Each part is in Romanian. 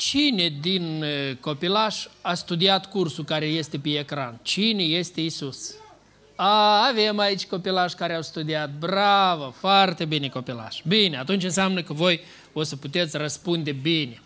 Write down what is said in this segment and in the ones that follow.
Cine din uh, copilaș a studiat cursul care este pe ecran? Cine este Isus? A, avem aici copilași care au studiat. Bravo, foarte bine copilași. Bine, atunci înseamnă că voi o să puteți răspunde bine.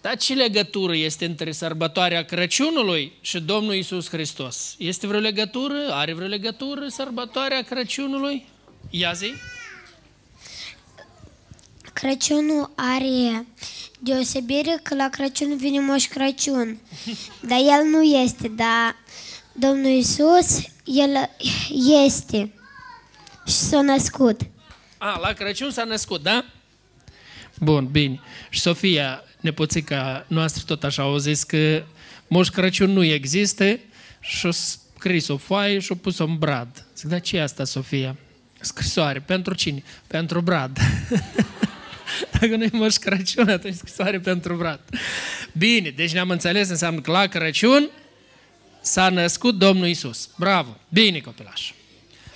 Dar ce legătură este între sărbătoarea Crăciunului și Domnul Isus Hristos? Este vreo legătură? Are vreo legătură sărbătoarea Crăciunului? Ia zi. Crăciunul are deosebire că la Crăciun vine Moș Crăciun. Dar el nu este, dar Domnul Isus, el este și s-a născut. A, la Crăciun s-a născut, da? Bun, bine. Și Sofia, nepoțica noastră, tot așa au zis că Moș Crăciun nu există și a scris o foaie și a pus-o în brad. Zic, dar ce e asta, Sofia? Scrisoare. Pentru cine? Pentru brad. Dacă nu e Moș Crăciun, atunci scrisoare pentru brad. Bine, deci ne-am înțeles, înseamnă că la Crăciun s-a născut Domnul Isus. Bravo! Bine, copilaș!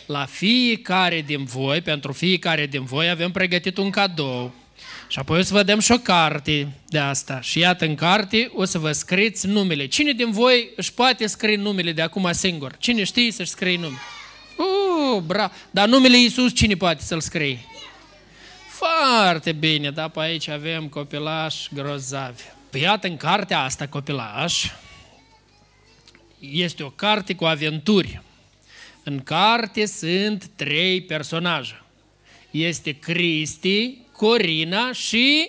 La fiecare din voi, pentru fiecare din voi, avem pregătit un cadou. Și apoi o să vă dăm și o carte de asta. Și iată, în carte o să vă scriți numele. Cine din voi își poate scrie numele de acum singur? Cine știe să-și scrie numele? Uh, bravo! Dar numele Iisus cine poate să-l scrie? Foarte bine, dar pe aici avem copilași grozavi. Păi iată, în cartea asta, copilaș, este o carte cu aventuri. În carte sunt trei personaje. Este Cristi, Corina și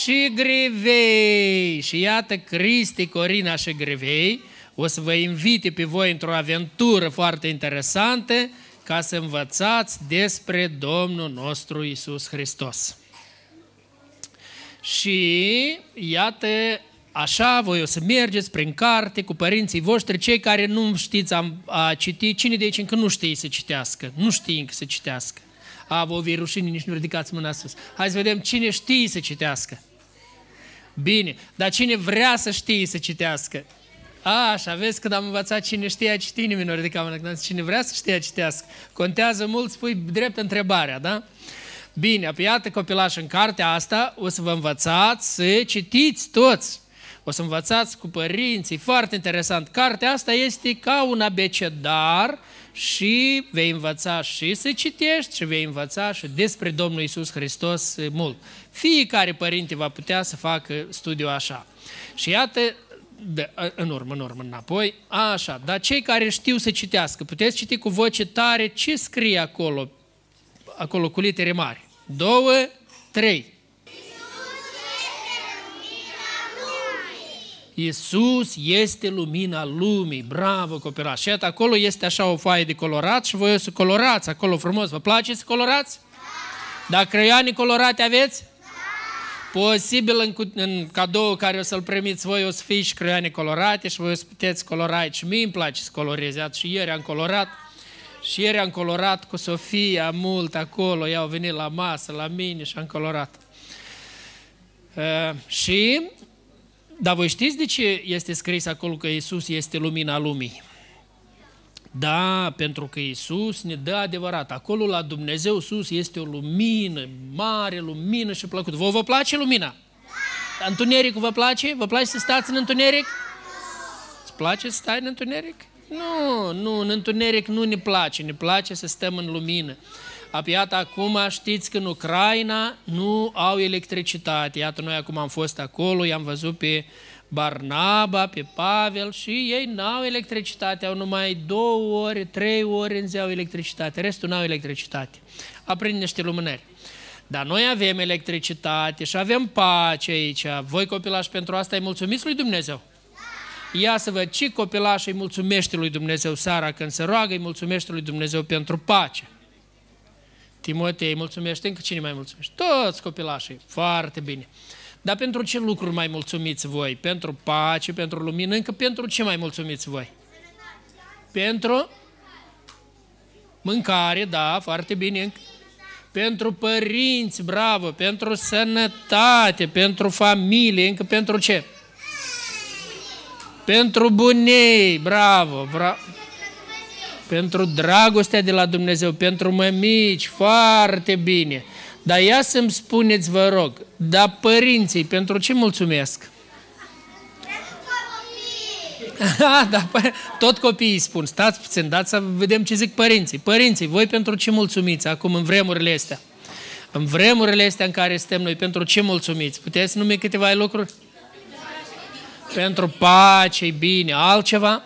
și Grevei. Și iată Cristi, Corina și Grevei o să vă invite pe voi într-o aventură foarte interesantă ca să învățați despre Domnul nostru Isus Hristos. Și iată, așa voi o să mergeți prin carte cu părinții voștri, cei care nu știți a, a citi, cine de aici încă nu știe să citească, nu știe încă să citească. A, vă vi rușine, nici nu ridicați mâna sus. Hai să vedem cine știe să citească. Bine, dar cine vrea să știe să citească? A, așa, vezi când am învățat cine știe a citi, nimeni nu ridica mâna. Cine vrea să știe a citească. Contează mult, spui drept întrebarea, da? Bine, apoi iată copilaș în cartea asta, o să vă învățați să citiți toți. O să învățați cu părinții, foarte interesant. Cartea asta este ca un abecedar și vei învăța și să citești și vei învăța și despre Domnul Isus Hristos mult. Fiecare părinte va putea să facă studiul așa. Și iată, de, în urmă, în urmă, înapoi, așa, dar cei care știu să citească, puteți citi cu voce tare ce scrie acolo, acolo cu litere mari. Două, trei. Iisus este lumina lumii. Bravo, copilaș. Și acolo este așa o foaie de colorat și voi o să colorați acolo frumos. Vă place să colorați? Da. Dar creioane colorate aveți? Da. Posibil în, în cadou care o să-l primiți voi o să fie și creioane colorate și voi o să puteți colora aici. Mie îmi place să colorez. Iată, și ieri am colorat. Și ieri am colorat cu Sofia mult acolo. Ea au venit la masă, la mine și am colorat. Uh, și dar voi știți de ce este scris acolo că Isus este lumina lumii? Da, pentru că Isus ne dă adevărat. Acolo la Dumnezeu sus este o lumină, mare lumină și plăcută. Vă vă place lumina? Da. Întunericul vă place? Vă place să stați în întuneric? Îți place să stai în întuneric? Nu, nu, în întuneric nu ne place, ne place să stăm în lumină. Apoi, iată, acum știți că în Ucraina nu au electricitate. Iată, noi acum am fost acolo, i-am văzut pe Barnaba, pe Pavel și ei n-au electricitate, au numai două ore, trei ore în zi au electricitate, restul n-au electricitate. Aprind niște lumânări. Dar noi avem electricitate și avem pace aici. Voi copilași pentru asta îi mulțumiți lui Dumnezeu? Ia să văd ce copilaș îi mulțumește lui Dumnezeu seara când se roagă, îi mulțumește lui Dumnezeu pentru pace. Timotei mulțumește, încă cine mai mulțumește? Toți copilașii, foarte bine. Dar pentru ce lucruri mai mulțumiți voi? Pentru pace, pentru lumină, încă pentru ce mai mulțumiți voi? Pentru mâncare, da, foarte bine. Pentru părinți, bravo, pentru sănătate, pentru familie, încă pentru ce? Pentru bunei, bravo, bravo pentru dragostea de la Dumnezeu, pentru mămici, foarte bine. Dar ia să-mi spuneți, vă rog, dar părinții, pentru ce mulțumesc? da, tot copiii spun, stați puțin, dați să vedem ce zic părinții. Părinții, voi pentru ce mulțumiți acum în vremurile astea? În vremurile astea în care suntem noi, pentru ce mulțumiți? Puteți numi câteva lucruri? Pentru pace, bine. Altceva?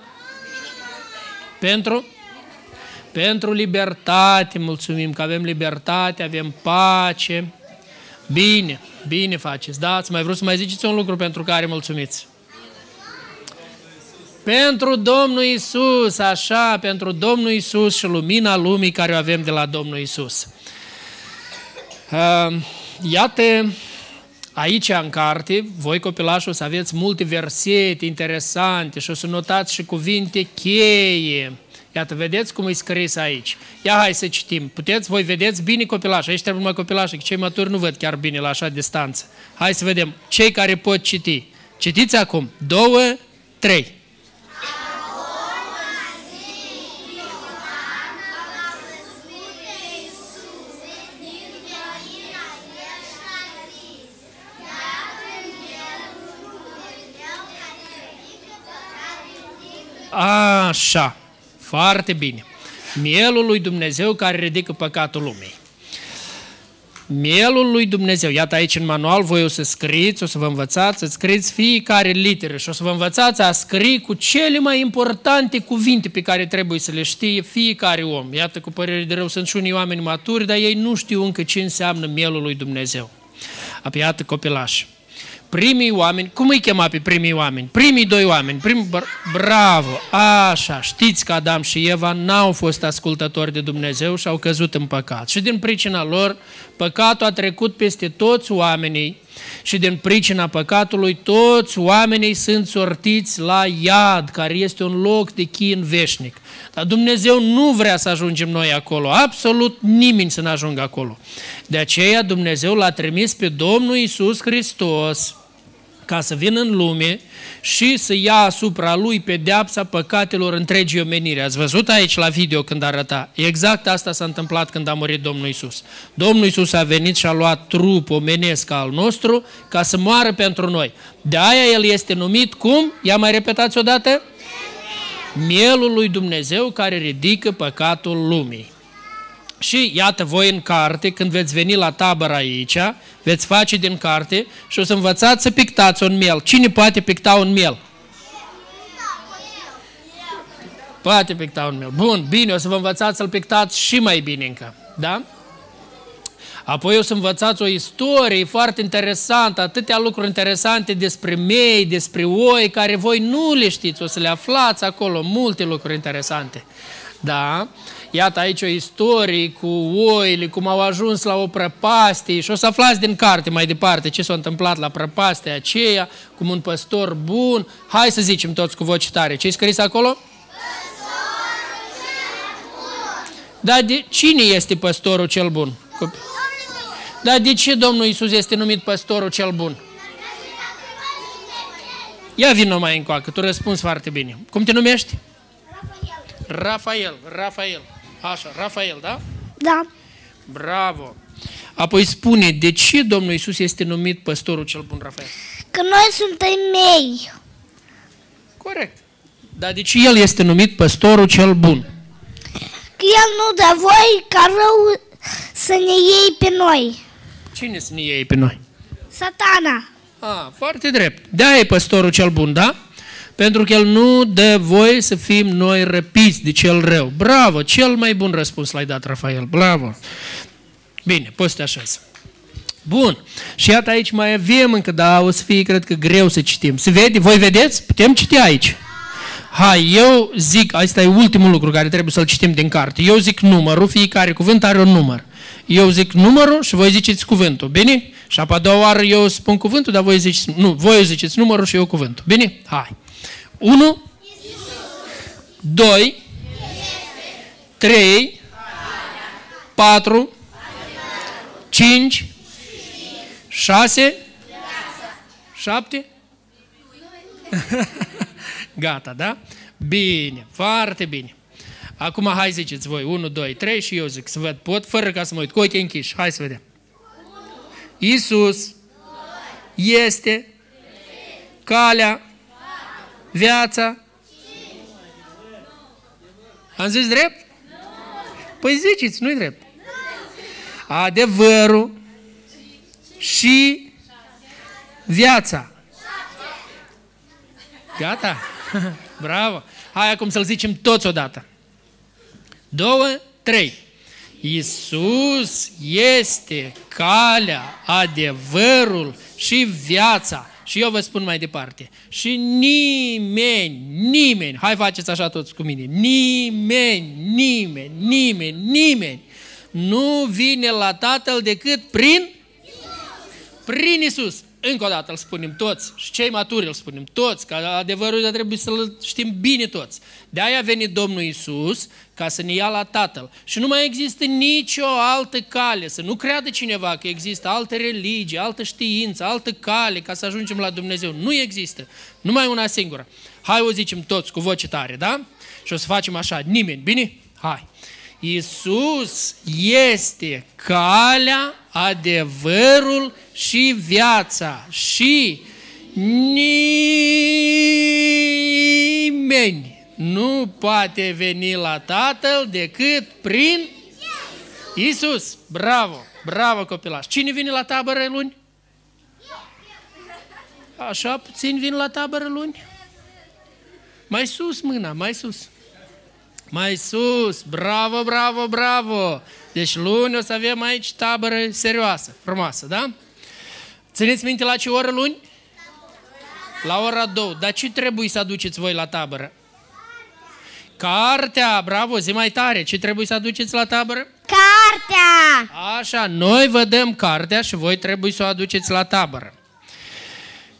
Pentru? Pentru libertate, mulțumim că avem libertate, avem pace. Bine, bine faceți. Da, ați mai vrut să mai ziceți un lucru pentru care mulțumiți. Pentru Domnul Isus, așa, pentru Domnul Isus și lumina lumii care o avem de la Domnul Isus. Uh, iată, aici în carte, voi copilași o să aveți multe versete interesante și o să notați și cuvinte cheie. Iată, vedeți cum e scris aici. Ia hai să citim. Puteți, voi vedeți bine copilași. Aici trebuie numai copilași, că cei maturi nu văd chiar bine la așa distanță. Hai să vedem. Cei care pot citi. Citiți acum. Două, trei. Așa, foarte bine. Mielul lui Dumnezeu care ridică păcatul lumii. Mielul lui Dumnezeu. Iată aici în manual, voi o să scriți, o să vă învățați, să scriți fiecare literă și o să vă învățați a scrie cu cele mai importante cuvinte pe care trebuie să le știe fiecare om. Iată, cu părere de rău, sunt și unii oameni maturi, dar ei nu știu încă ce înseamnă mielul lui Dumnezeu. Apoi, iată copilași primii oameni, cum îi chema pe primii oameni? Primii doi oameni, prim, bravo, așa, știți că Adam și Eva n-au fost ascultători de Dumnezeu și au căzut în păcat. Și din pricina lor, păcatul a trecut peste toți oamenii și din pricina păcatului, toți oamenii sunt sortiți la iad, care este un loc de chin veșnic. Dar Dumnezeu nu vrea să ajungem noi acolo, absolut nimeni să nu ajungă acolo. De aceea Dumnezeu l-a trimis pe Domnul Isus Hristos, ca să vină în lume și să ia asupra lui pedeapsa păcatelor întregii omenire. Ați văzut aici la video când arăta? Exact asta s-a întâmplat când a murit Domnul Isus. Domnul Isus a venit și a luat trup omenesc al nostru ca să moară pentru noi. De aia El este numit cum? Ia mai repetați odată? Mielul lui Dumnezeu care ridică păcatul lumii. Și iată voi în carte, când veți veni la tabără aici, veți face din carte și o să învățați să pictați un miel. Cine poate picta un miel? Poate picta un miel. Bun, bine, o să vă învățați să-l pictați și mai bine încă. Da? Apoi o să învățați o istorie foarte interesantă, atâtea lucruri interesante despre mei, despre oi, care voi nu le știți, o să le aflați acolo, multe lucruri interesante. Da? Iată aici o istorie cu oile, cum au ajuns la o prăpastie și o să aflați din carte mai departe ce s-a întâmplat la prăpastia aceea, cum un păstor bun. Hai să zicem toți cu voce tare. Ce-i scris acolo? Dar de cine este păstorul cel bun? Dar de ce Domnul Isus este numit păstorul cel bun? Ia vină mai încoacă, tu răspunzi foarte bine. Cum te numești? Rafael. Rafael, Rafael. Așa, Rafael, da? Da. Bravo. Apoi spune, de ce Domnul Isus este numit păstorul cel bun, Rafael? Că noi suntem mei. Corect. Dar de ce El este numit păstorul cel bun? Că El nu dă voi ca rău să ne iei pe noi. Cine să ne iei pe noi? Satana. Ah, foarte drept. De-aia e păstorul cel bun, da? Pentru că El nu dă voie să fim noi răpiți de cel rău. Bravo, cel mai bun răspuns l-ai dat, Rafael, bravo. Bine, poți să te așezi. Bun. Și iată aici mai avem încă, da, o să fie, cred că, greu să citim. Se vede? Voi vedeți? Putem citi aici. Hai, eu zic, asta e ultimul lucru care trebuie să-l citim din carte. Eu zic numărul, fiecare cuvânt are un număr. Eu zic numărul și voi ziceți cuvântul, bine? Și apoi a doua oară eu spun cuvântul, dar voi ziceți, nu, voi ziceți numărul și eu cuvântul, bine? Hai. 1, 2, 3, 4, 5, 6, 7? Gata, da? Bine, foarte bine. Acum hai ziceți voi, 1, 2, 3 și eu zic să văd, pot, fără ca să mă uit, cu ochii închiși, hai să vedem. Iisus este calea, viața. Am zis drept? Păi ziceți, nu-i drept. Adevărul și viața. Gata? Bravo! Hai acum să-l zicem toți odată. Două, trei. Iisus este calea, adevărul și viața. Și eu vă spun mai departe. Și nimeni, nimeni, hai faceți așa toți cu mine, nimeni, nimeni, nimeni, nimeni nu vine la Tatăl decât prin prin Isus. Încă o dată îl spunem toți și cei maturi îl spunem toți, că adevărul trebuie să-l știm bine toți. De aia a venit Domnul Isus ca să ne ia la Tatăl. Și nu mai există nicio altă cale, să nu creadă cineva că există altă religie, altă știință, altă cale ca să ajungem la Dumnezeu. Nu există, numai una singură. Hai o zicem toți cu voce tare, da? Și o să facem așa, nimeni, bine? Hai. Iisus este calea, adevărul și viața și nimeni nu poate veni la Tatăl decât prin Iisus. Bravo, bravo copilaș. Cine vine la tabără luni? Așa puțin vin la tabără luni? Mai sus mâna, mai sus. Mai sus, bravo, bravo, bravo. Deci luni o să avem aici tabără serioasă, frumoasă, da? Țineți minte la ce oră luni? La ora 2. Dar ce trebuie să aduceți voi la tabără? Cartea, bravo, zi mai tare. Ce trebuie să aduceți la tabără? Cartea! Așa, noi vă dăm cartea și voi trebuie să o aduceți la tabără.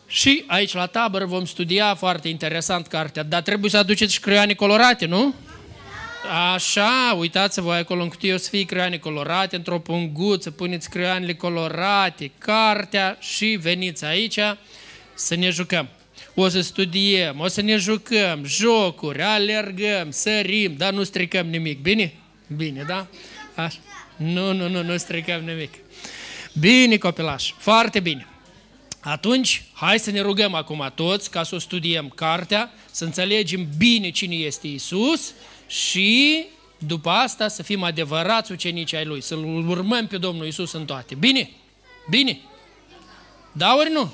Și aici la tabără vom studia foarte interesant cartea, dar trebuie să aduceți și creioane colorate, nu? Așa, uitați-vă acolo în cutie, o să fie creioane colorate, într-o punguță, puneți creioanele colorate, cartea și veniți aici să ne jucăm. O să studiem, o să ne jucăm, jocuri, alergăm, sărim, dar nu stricăm nimic. Bine? Bine, da? Așa. Nu, nu, nu, nu stricăm nimic. Bine, copilaș, foarte bine. Atunci, hai să ne rugăm acum toți ca să o studiem cartea, să înțelegem bine cine este Isus și după asta să fim adevărați ucenici ai Lui, să-L urmăm pe Domnul Isus în toate. Bine? Bine? Da ori nu?